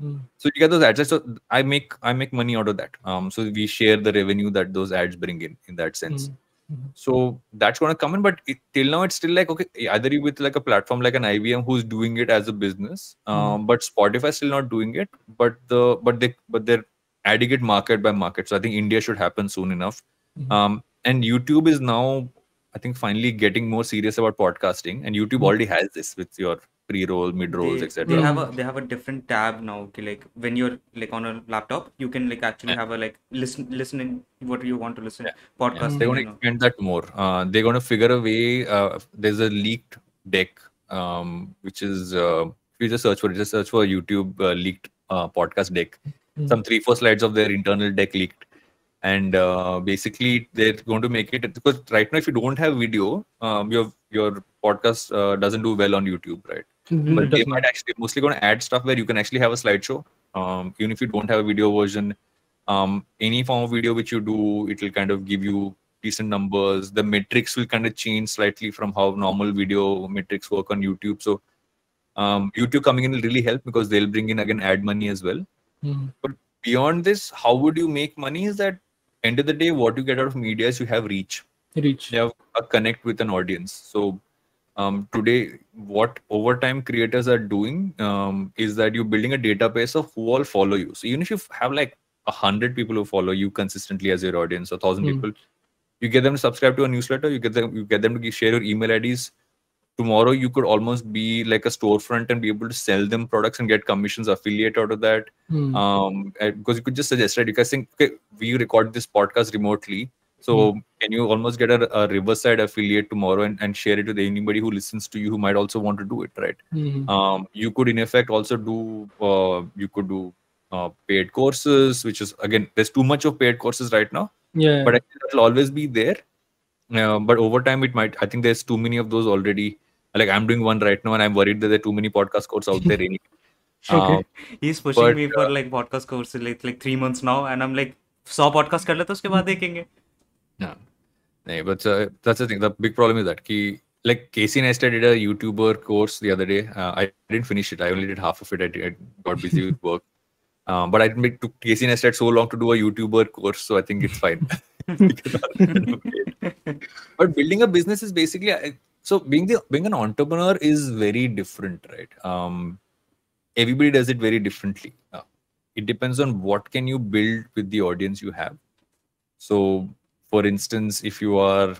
Hmm. So you get those ads. So I make I make money out of that. Um, so we share the revenue that those ads bring in in that sense. Mhm. So that's going to come in, but it, till now it's still like okay, either you with like a platform like an IVM who's doing it as a business, um, but Spotify still not doing it. But the but they but they're adding it market by market. So I think India should happen soon enough. Mhm. Um, and YouTube is now, I think, finally getting more serious about podcasting, and YouTube Mhm. already has this with your pre-roll, mid-rolls, etc. they have Mm. a they have a different tab now okay, like when you're like on a laptop you can like actually Yeah. have a like listen listening what you want to listen Yeah. podcast they're going you to know. expand that more. Uh, they're going to figure a way. Uh, there's a leaked deck, um, which is uh, if you just search for it, just search for YouTube uh, leaked uh, podcast deck. Hmm. Some three four slides of their internal deck leaked, and uh, basically they're going to make it because right now if you don't have video, um, your your podcast uh, doesn't do well on YouTube, right? But they might actually mostly going to add stuff where you can actually have a slideshow um, even if you don't have a video version um, any form of video which you do it will kind of give you decent numbers the metrics will kind of change slightly from how normal video metrics work on youtube so um, youtube coming in will really help because they'll bring in again ad money as well Mhm. beyond this, how would you make money? Is that end of the day, what you get out of media is you have reach. Reach. You have a connect with an audience. So um, today, what overtime creators are doing um, is that you're building a database of who all follow you. So even if you have like a hundred people who follow you consistently as your audience, a thousand Hmm. people, you get them to subscribe to a newsletter. You get them, you get them to share your email IDs. Tomorrow, you could almost be like a storefront and be able to sell them products and get commissions affiliate out of that Hmm. um because you could just suggest right you guys think okay we record this podcast remotely so can you almost get a, a riverside affiliate tomorrow and, and share it with anybody who listens to you who might also want to do it right Hmm. um you could in effect also do uh, you could do uh, paid courses which is again there's too much of paid courses right now Yeah. but I think that'll always be there uh, but over time it might i think there's too many of those already like i'm doing one right now and i'm worried that there are too many podcast courses out there anyway. (laughs) Okay. Um, He's pushing But, me for uh, like podcast course like like three months now, and I'm like, सौ podcast कर ले तो उसके बाद देखेंगे. yeah. Nee, but uh, that's the thing. The big problem is that ki, like Casey Neistat did a YouTuber course the other day. Uh, I didn't finish it. I only did half of it. I, did, I got busy with work. Um, (laughs) but I took Casey Neistat so long to do a YouTuber course, so I think it's fine. Because I don't know it. but building a business is basically so being the being an entrepreneur is very different, right? Um, everybody does it very differently. Uh, it depends on what can you build with the audience you have. So, for instance, if you are,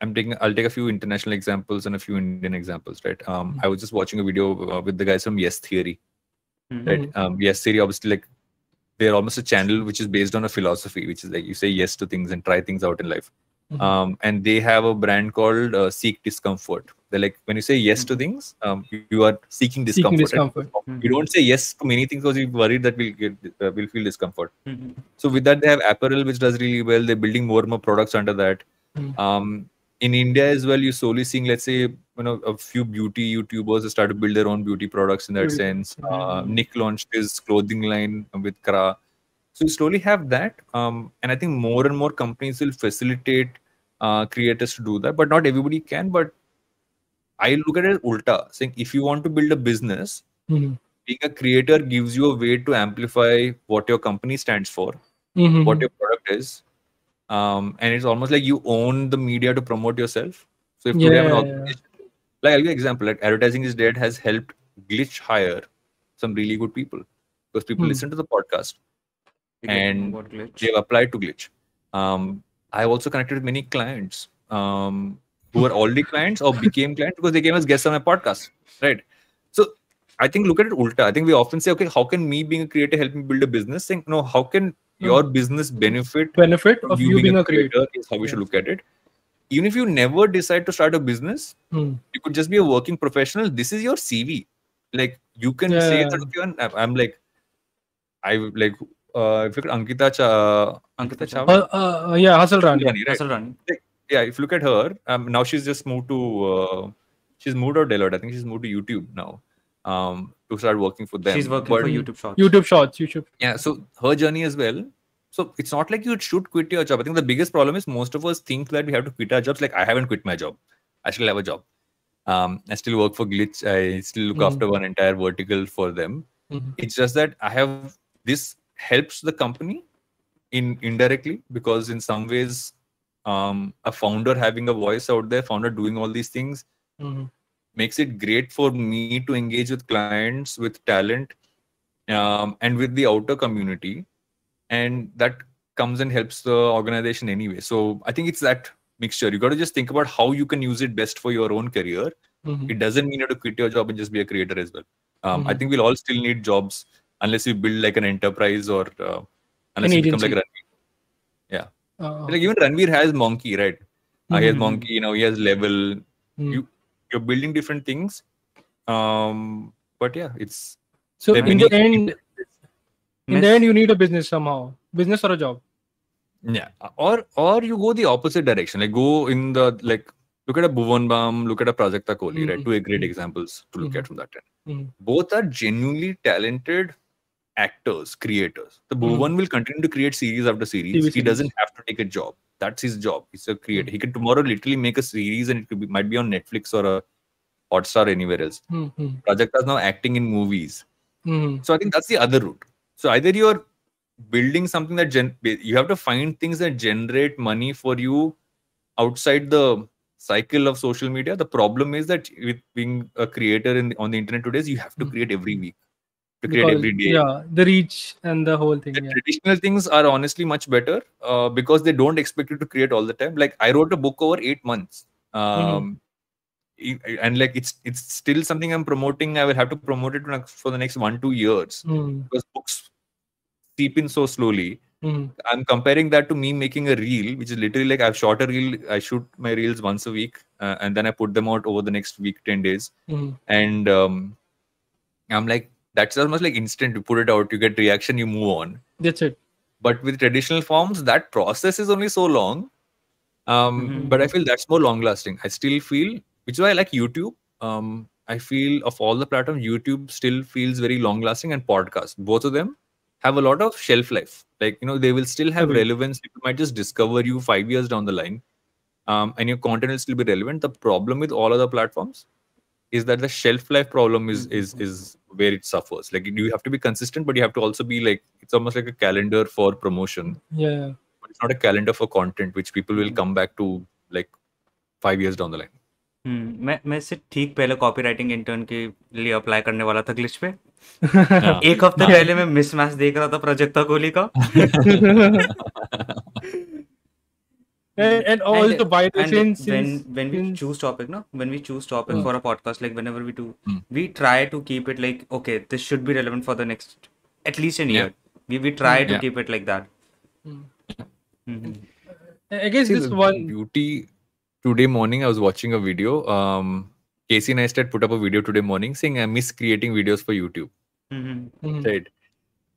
I'm taking, I'll take a few international examples and a few Indian examples, right? Um, I was just watching a video uh, with the guys from Yes Theory, Mhm. right? Um, yes Theory, obviously, like they're almost a channel which is based on a philosophy, which is like you say yes to things and try things out in life. Mhm. Um, and they have a brand called uh, Seek Discomfort. They're like when you say yes to things, um, you, you are seeking discomfort. Seeking discomfort. You don't say yes to many things because you're worried that we'll get uh, we'll feel discomfort. Mhm. So with that, they have apparel which does really well. They're building more and more products under that. Mm. Um, in India as well, you're slowly seeing, let's say, you know, a few beauty YouTubers start to build their own beauty products in that sense. Uh, Mm. Nick launched his clothing line with Kra. So you slowly have that, um, and I think more and more companies will facilitate uh, creators to do that. But not everybody can. But I look at it as ulta, saying if you want to build a business, Mhm. being a creator gives you a way to amplify what your company stands for Mhm. what your product is um, and it's almost like you own the media to promote yourself so if you have an Yeah, yeah. organization like i'll give an example like advertising is dead has helped glitch hire some really good people because people Hmm. listen to the podcast And what they've applied to glitch. Um, i've also connected with many clients um, who are already clients or became clients because they came as guests on my podcast right? So i think look at it ulta. I think we often say okay how can me being a creator help me build a business? Saying no how can your business benefit benefit of you being a creator. is how we should look at it. Even if you never decide to start a business Hmm. you could just be a working professional. This is your cv like you can say that okay I'm- I'm, I'm like i like uh if you look at ankita Cha, Ankita Chawla? Uh, uh, yeah, Hustle Rani. Rani, right? Hustle Rani. yeah if you look at her um, now she's just moved to uh, she's moved out Deloitte I think she's moved to YouTube now um to start working for them She's working But- for YouTube Shorts. YouTube Shorts. YouTube. yeah so her journey as well so it's not like you should quit your job i think the biggest problem is most of us think that we have to quit our jobs like i haven't quit my job i still have a job um, i still work for glitch i still look Mhm. after one entire vertical for them Mhm. it's just that i have this helps the company in indirectly because in some ways um, a founder having a voice out there founder doing all these things Mhm. makes it great for me to engage with clients with talent um, and with the outer community and that comes and helps the organization anyway so i think it's that mixture you got to just think about how you can use it best for your own career Mhm. it doesn't mean you have to quit your job and just be a creator as well um, i Mhm. think we'll all still need jobs unless you build like an enterprise or uh, unless An you become like. Ranveer. Uh, like even Ranveer has Monk-E right uh, he has Mhm. Monk-E you know he has level Mhm. you you're building different things um but yeah it's So in the end, in the end, you need a business somehow, business or a job. Yeah, or or you go the opposite direction. Like go in the like look at a Bhuvan Bam, look at a Prajakta Koli, right? Mhm. Two great Mhm. examples to look Mhm. at from that end. Mhm. Both are genuinely talented actors, creators. The Mhm. Bhuvan will continue to create series after series. TV He series. doesn't have to take a job. That's his job. He's a creator. He can tomorrow literally make a series and it could be might be on Netflix or a Hotstar anywhere else. Mhm. Prajakta is now acting in movies. Mhm. So I think that's the other route. So either you're building something that gen- you have to find things that generate money for you outside the cycle of social media the problem is that with being a creator in on the internet today is you have to Mm. create every week to create Because, every day yeah, the reach and the whole thing. the Yeah. traditional things are honestly much better uh, because they don't expect you to create all the time. Like i wrote a book over eight months um, i- and like it's it's still something i'm promoting. I will have to promote it for the next one two years. Mm, because books seep in so slowly. Mm, i'm comparing that to me making a reel which is literally like i've shot a reel. I shoot my reels once a week uh, and then i put them out over the next week 10 days. Mm. and um, i'm like that's almost like instant. You put it out you get reaction you move on. That's it. but with traditional forms that process is only so long. Um, Mhm. but i feel that's more long lasting i still feel which is why i like youtube. Um, i feel of all the platforms youtube still feels very long lasting and podcast. Both of them have a lot of shelf life. Like you know they will still have Agreed. relevance. People might just discover you five years down the line. Um, and your content will still be relevant. The problem with all other platforms is that the shelf life problem is is is where it suffers like you have to be consistent but you have to also be like it's almost like a calendar for promotion Yeah. yeah. but it's not a calendar for content which people will come back to like five years down the line हम्म, मैं मैं इससे ठीक पहले copywriting intern के लिए apply करने वाला था ग्लिच पे (laughs) हाँ. एक हफ्ते पहले मैं मिस मैच देख रहा था प्रोजेक्टा कोहली का (laughs) (laughs) and, and also by the and since, when when we since- choose topic no when we choose topic Hmm. for a podcast like whenever we do Hmm. we try to keep it like okay this should be relevant for the next at least an Yeah. year we, we try to Yeah. keep it like that Hmm. Mhm. I guess See, this the one beauty today morning i was watching a video um casey neistat put up a video today morning saying i miss creating videos for youtube Mhm. Mhm. right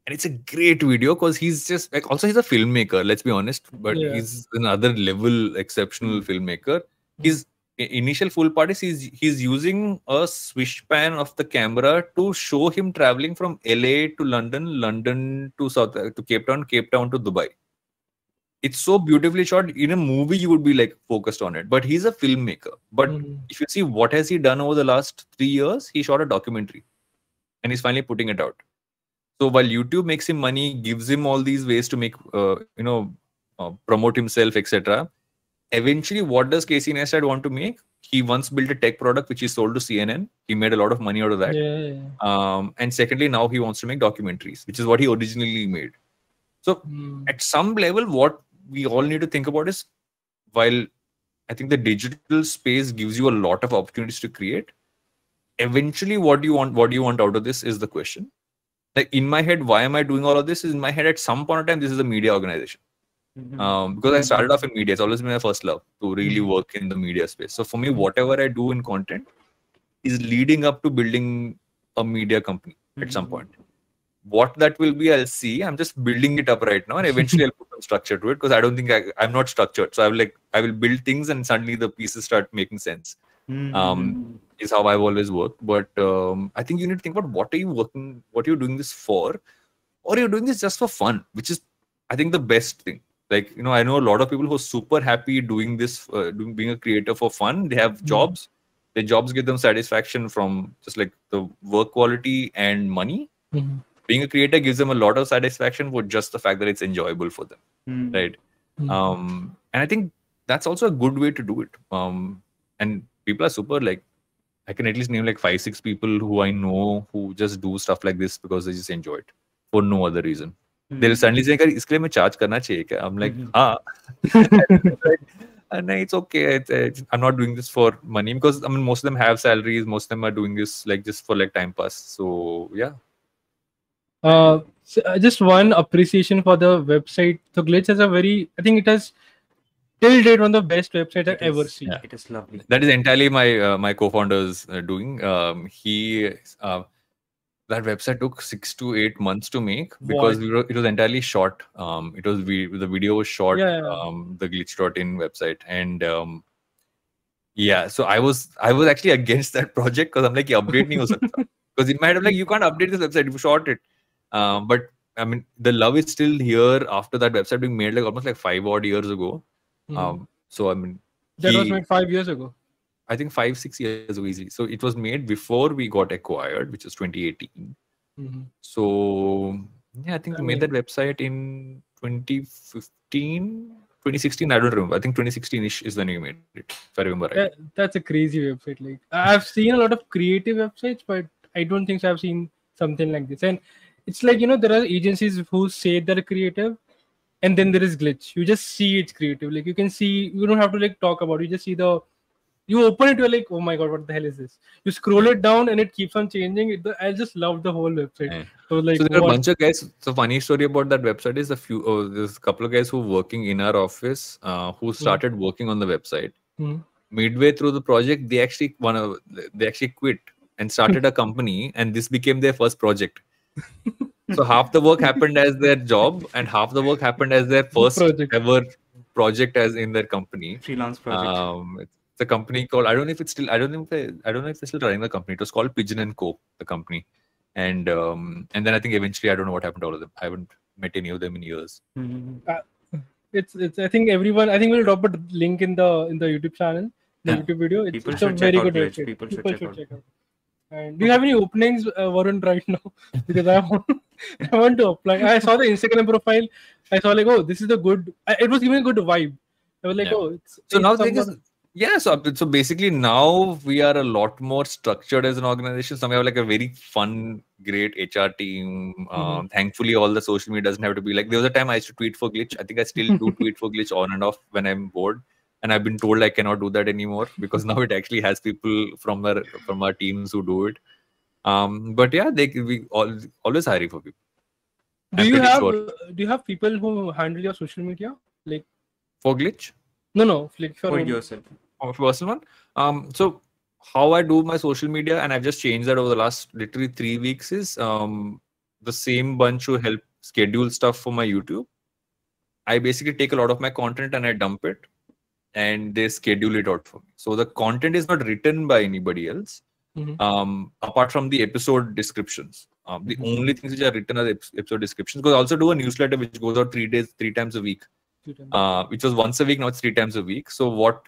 and it's a great video because he's just like also he's a filmmaker let's be honest but Yeah. he's another level exceptional filmmaker. His initial full part is he's he's using a swish pan of the camera to show him traveling from la to london london to south to cape town cape town to dubai. It's so beautifully shot in a movie you would be like focused on it. But he's a filmmaker. But Mhm. if you see what has he done over the last three years he shot a documentary. And he's finally putting it out so while youtube makes him money gives him all these ways to make uh, you know uh, promote himself etc eventually what does casey neistat want to make? He once built a tech product which he sold to cnn he made a lot of money out of that. Yeah, yeah, yeah. um, and secondly now he wants to make documentaries which is what he originally made. So Mm. at some level what we all need to think about is while i think the digital space gives you a lot of opportunities to create eventually what do you want what do you want out of this is the question like in my head why am i doing all of this? Is in my head at some point in time this is a media organization. Mhm. um, because i started off in media. It's always been my first love to really work in the media space. So for me whatever i do in content is leading up to building a media company at some Mhm. point. What that will be i'll see. I'm just building it up right now and eventually i'll put some structure to it because i don't think I, i'm not structured. So i will like i will build things and suddenly the pieces start making sense. Mhm. um, is how i've always worked but um, i think you need to think about what are you working what are you doing this for or you're doing this just for fun which is i think the best thing like you know i know a lot of people who are super happy doing this uh, doing being a creator for fun they have Mhm. jobs their jobs give them satisfaction from just like the work quality and money Mhm. being a creator gives them a lot of satisfaction for just the fact that it's enjoyable for them Mhm. right Mhm. um and i think that's also a good way to do it um and people are super like i can at least name like five six people who i know who just do stuff like this because they just enjoy it for no other reason they'll suddenly say "यार, इसके लिए मैं charge करना चाहिए क्या i'm like Mhm. ah (laughs) and it's okay it's, it's, i'm not doing this for money because i mean most of them have salaries most of them are doing this like just for like time pass so yeah Uh, so, uh, just one appreciation for the website. So Glitch has a very, I think it has till date one of the best websites I've ever seen. Yeah. It is lovely. That is entirely my uh, my co-founder's uh, doing. Um, he uh, that website took six to eight months to make because we were, it was entirely short. Um, it was we the video was short. Yeah, yeah, um, the glitch.in website and um, yeah. So I was I was actually (laughs) against that project because I'm like, yeah, update me. because it might have like, you can't update this website. You short it. Um, but I mean, the love is still here after that website being made like almost like five odd years ago Mhm. um so i mean that was made five years ago. I think five, six years ago easily. So it was made before we got acquired, which was 2018. Mhm. So Yeah, I think I we made that website in 2015, 2016. I don't remember. I think 2016ish is when we made it, if I remember right. That, that's a crazy website. Like I've seen a lot of creative websites, but I don't think so I've seen something like this. And it's like you know there are agencies who say they're creative, and then there is glitch. You just see it's creative. Like you can see you don't have to like talk about. It. You just see the you open it, you're like, oh my god, what the hell is this? You scroll it down and it keeps on changing. It, I just love the whole website. Yeah. So like, so there are a bunch of guys. So funny story about that website is a few. Oh, there's a couple of guys who are working in our office uh, who started working on the website. Mhm. Midway through the project, they actually one of they actually quit and started a (laughs) company, and this became their first project. (laughs) so half the work happened as their job, and half the work happened as their first Project. ever project as in their company. freelance project. Um, it's a company called I don't know if it's still I don't know if they, I don't know if they're still running the company. It was called Pigeon and Co. The company, and um, and then I think eventually I don't know what happened to all of them. I haven't met any of them in years. Mhm. it's it's I think everyone I think we'll drop a link in the in the YouTube channel, the Yeah. YouTube video. It's, People it's a very check out good Glitch. website. People should check out. And do you have any openings, uh, Varun, right now? (laughs) Because I want, (laughs) I want to apply. I saw the Instagram profile. I saw like, oh, this is the good. I, it was giving a good vibe. I was like, Yeah. oh, it's So it's now thing is, yeah. So so basically now we are a lot more structured as an organization. So we have like a very fun, great HR team. Um, Mm-hmm. Thankfully, all the social media doesn't have to be like. There was a time I used to tweet for Glitch. I think I still do (laughs) tweet for Glitch on and off when I'm bored. And I've been told I cannot do that anymore because (laughs) now it actually has people from our from our teams who do it. Um, but yeah, they we all always hiring for people. do I'm you have sure. do you have people who handle your social media? Like, for Glitch. no, no, like for For own- yourself. of personal one. Um, so how I do my social media, and I've just changed that over the last literally three weeks, is um the same bunch who help schedule stuff for my YouTube. I basically take a lot of my content and I dump it, and they schedule it out for me. So the content is not written by anybody else, Mm-hmm. Um, apart from the episode descriptions, um, the mm-hmm. only things which are written are episode descriptions. Because I also do a newsletter which goes out three days, three times a week, times. Uh, which was once a week, now it's three times a week. So what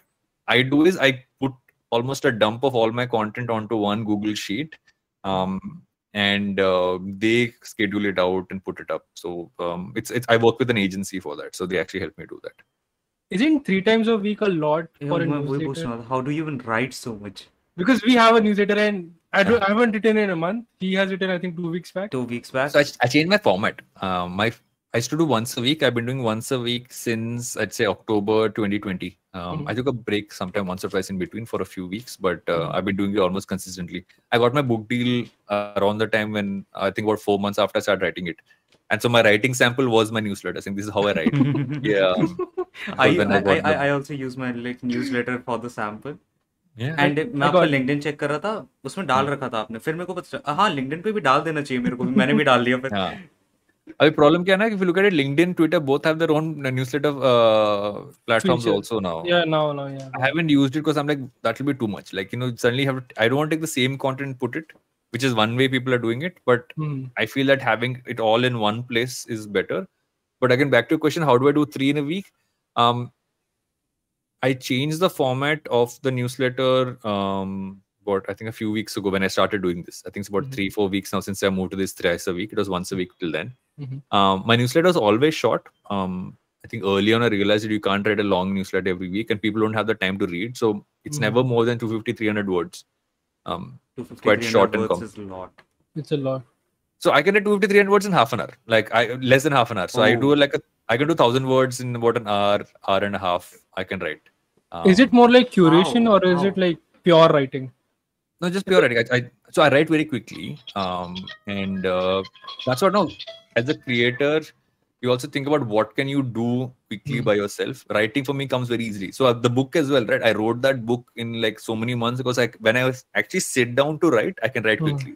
I do is I put almost a dump of all my content onto one Google sheet, um, and uh, they schedule it out and put it up. So um, it's it's I work with an agency for that, so they actually help me do that. Isn't three times a week a lot yeah, for a newsletter? How do you even write so much? Because we have a newsletter and I don't I haven't written in a month. He has written I think two weeks back. Two weeks back. So I, I changed my format. Uh, my I used to do once a week. I've been doing once a week since I'd say October 2020. Um, Mhm. I took a break sometime once or twice in between for a few weeks, but uh, Mhm. I've been doing it almost consistently. I got my book deal uh, around the time when I think about four months after I started writing it, and so my writing sample was my newsletter. Saying this is how I write. (laughs) yeah, (laughs) I, I I, I, I also use my like newsletter for the sample and yeah, मैं आपका LinkedIn check कर रहा था उसमें डाल रखा था आपने फिर मेरे को पता हाँ लिंक्डइन पे भी डाल देना चाहिए मेरे को भी मैंने भी डाल दिया फिर। हाँ. अभी प्रॉब्लम क्या है ना कि look at LinkedIn Twitter both have their own newsletter platforms also now yeah now now yeah I haven't used it because I am like that will be too much like you know suddenly have I don't take the same content put it which is one way people are doing it but I feel that having it all in one place is better but again back to question how do I do 3 in a week um I changed the format of the newsletter. Um, what I think a few weeks ago when I started doing this. I think it's about Mhm. three four weeks now since I moved to this thrice a week. It was once a week till then. Mhm. Um, my newsletter was always short. Um, I think early on I realized that you can't write a long newsletter every week and people don't have the time to read. So it's Mhm. never more than 250, 300 words. Um, 250, quite 300 short and words com- is a lot It's a lot. so I can write 250, 300 words in half an hour, like I less than half an hour. So I do Oh. like a, I can do thousand words in about an hour, hour and a half. I can write. Is it Um, more like curation Wow, or is wow. it like pure writing? No, just pure writing. I, I so I write very quickly, um, and uh, that's what now. As a creator, you also think about what can you do quickly Mhm. by yourself. Writing for me comes very easily. So uh, the book as well, right? I wrote that book in like so many months because I when I was actually sit down to write, I can write Mhm. quickly.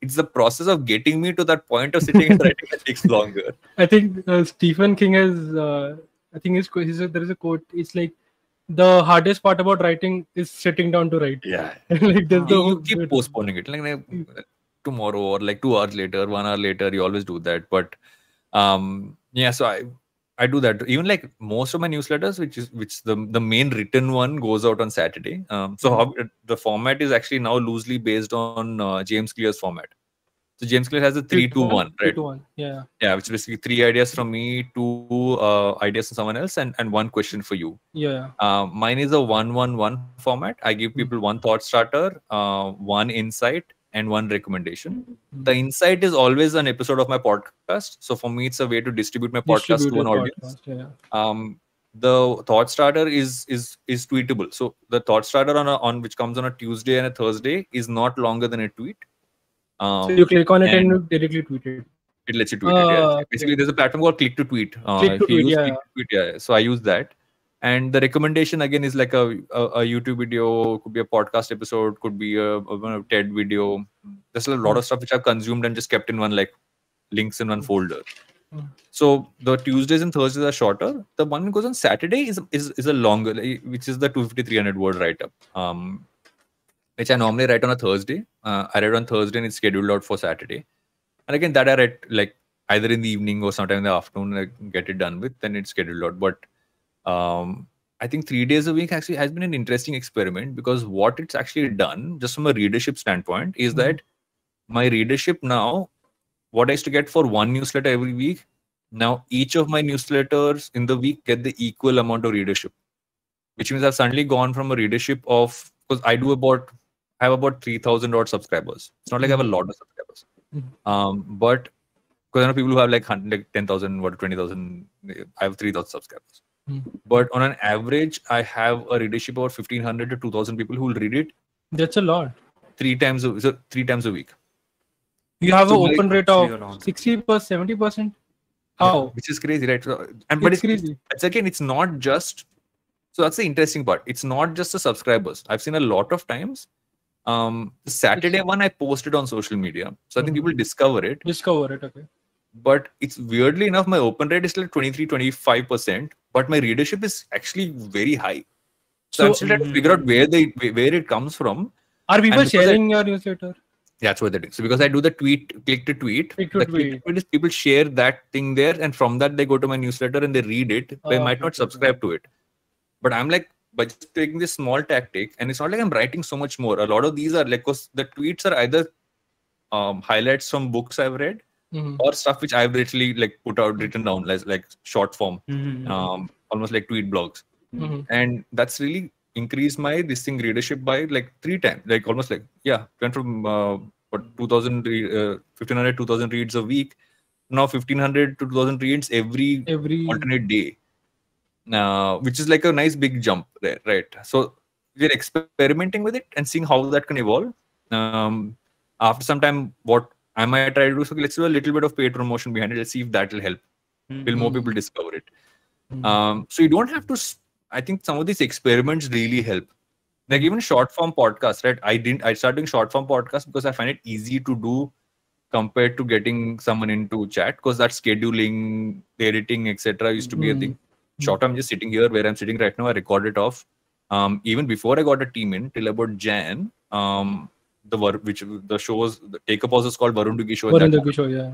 It's the process of getting me to that point of sitting and (laughs) writing that takes longer. I think uh, Stephen King has. Uh, I think his, quote- his there is a quote. It's like the hardest part about writing is sitting down to write. Yeah, (laughs) like there's you, no you keep postponing it. Like uh, tomorrow or like two hours later one hour later you always do that. But um yeah so i i do that. Even like most of my newsletters which is which the the main written one goes out on saturday. Um so how, the format is actually now loosely based on uh, james clear's format So James Clear has a three, two, one, Three right? to one. Yeah. Yeah, which is basically three ideas from me, two uh, ideas from someone else, and, and one question for you. Yeah. Uh, mine is a one-one-one format. I give people one thought starter, uh, one insight, and one recommendation. Hmm. The insight is always an episode of my podcast. So for me, it's a way to distribute my podcast to an audience. podcast, Yeah. Um, the thought starter is is is tweetable. So the thought starter on a, on which comes on a Tuesday and a Thursday is not longer than a tweet. Um, So you click on it and, and- directly tweet it. it lets you tweet it. Yeah. Ah, okay. Basically, there's a platform called Click to Tweet. Uh, Click to Tweet, yeah, Click to Tweet, yeah. So I use that. And the recommendation again is like a, a, a YouTube video, could be a podcast episode, could be a, a, TED video. There's a lot of stuff which I've consumed and just kept in one like links in one folder. So the Tuesdays and Thursdays are shorter. The one that goes on Saturday is is, is a longer, which is the 250 300 word write up. Um, which I normally write on a Thursday. Uh, I write on Thursday and it's scheduled out for Saturday. And again, that I write like either in the evening or sometime in the afternoon, I get it done with, then it's scheduled out. But um, I think three days a week actually has been an interesting experiment because what it's actually done, just from a readership standpoint, is Mhm. that my readership now, what I used to get for one newsletter every week, now each of my newsletters in the week get the equal amount of readership, which means I've suddenly gone from a readership of because I do about I have about three thousand odd subscribers. It's not like I have a lot of subscribers, Mhm. um, but because I know people who have like, 100, like 10,000, what, 20,000, I have 3,000 subscribers. Mhm. But on an average, I have a readership of 1,500 to 2,000 people who will read it That's a lot. three times, a, so three times a week. You have So an my- open rate of 60 percent, 70 percent. How? Which is crazy, right? So, and but It's it's, crazy. it's again, it's not just, so that's the interesting part. It's not just the subscribers. I've seen a lot of times. Um, the Saturday one I posted on social media. So I think people mm-hmm. discover it. Discover it. Okay. but it's weirdly enough my open rate is like 23 25% but my readership is actually very high so, i'm So- still trying to mm. figure out where they where it comes from Are people because I- sharing your newsletter? that's what they do so because i do the tweet click to tweet Click to the click to tweet. tweet people share that thing there and from that they go to my newsletter and they read it they Oh, might not subscribe to it but i'm like by just taking this small tactic and it's not like i'm writing so much more a lot of these are like 'cause the tweets are either um, highlights from books i've read Mhm. or stuff which I've literally like put out written down as like short form, Mhm. um, almost like tweet blogs, Mhm. and that's really increased my this thing readership by like three times, like almost like yeah, went from uh, what 2000 re- uh, 1500 2000 reads a week, now 1500 to 2000 reads every Every. alternate day, uh, which is like a nice big jump there, right? So we're experimenting with it and seeing how that can evolve. Um, after some time, what I might try to do, so let's do a little bit of paid promotion behind it. Let's see if that will help. Will more people discover it? Mhm. Um, so you don't have to. I think some of these experiments really help. Like even short form podcasts, right? I didn't. I started doing short form podcasts because I find it easy to do compared to getting someone into chat because that scheduling, the editing, etc. used to be a Mhm. thing. Short, I'm just sitting here where I'm sitting right now. I record it off. Um, even before I got a team in, till about Jan, um, the Var- which the shows, the take up was is called Varun Dugi show. Varun show, yeah.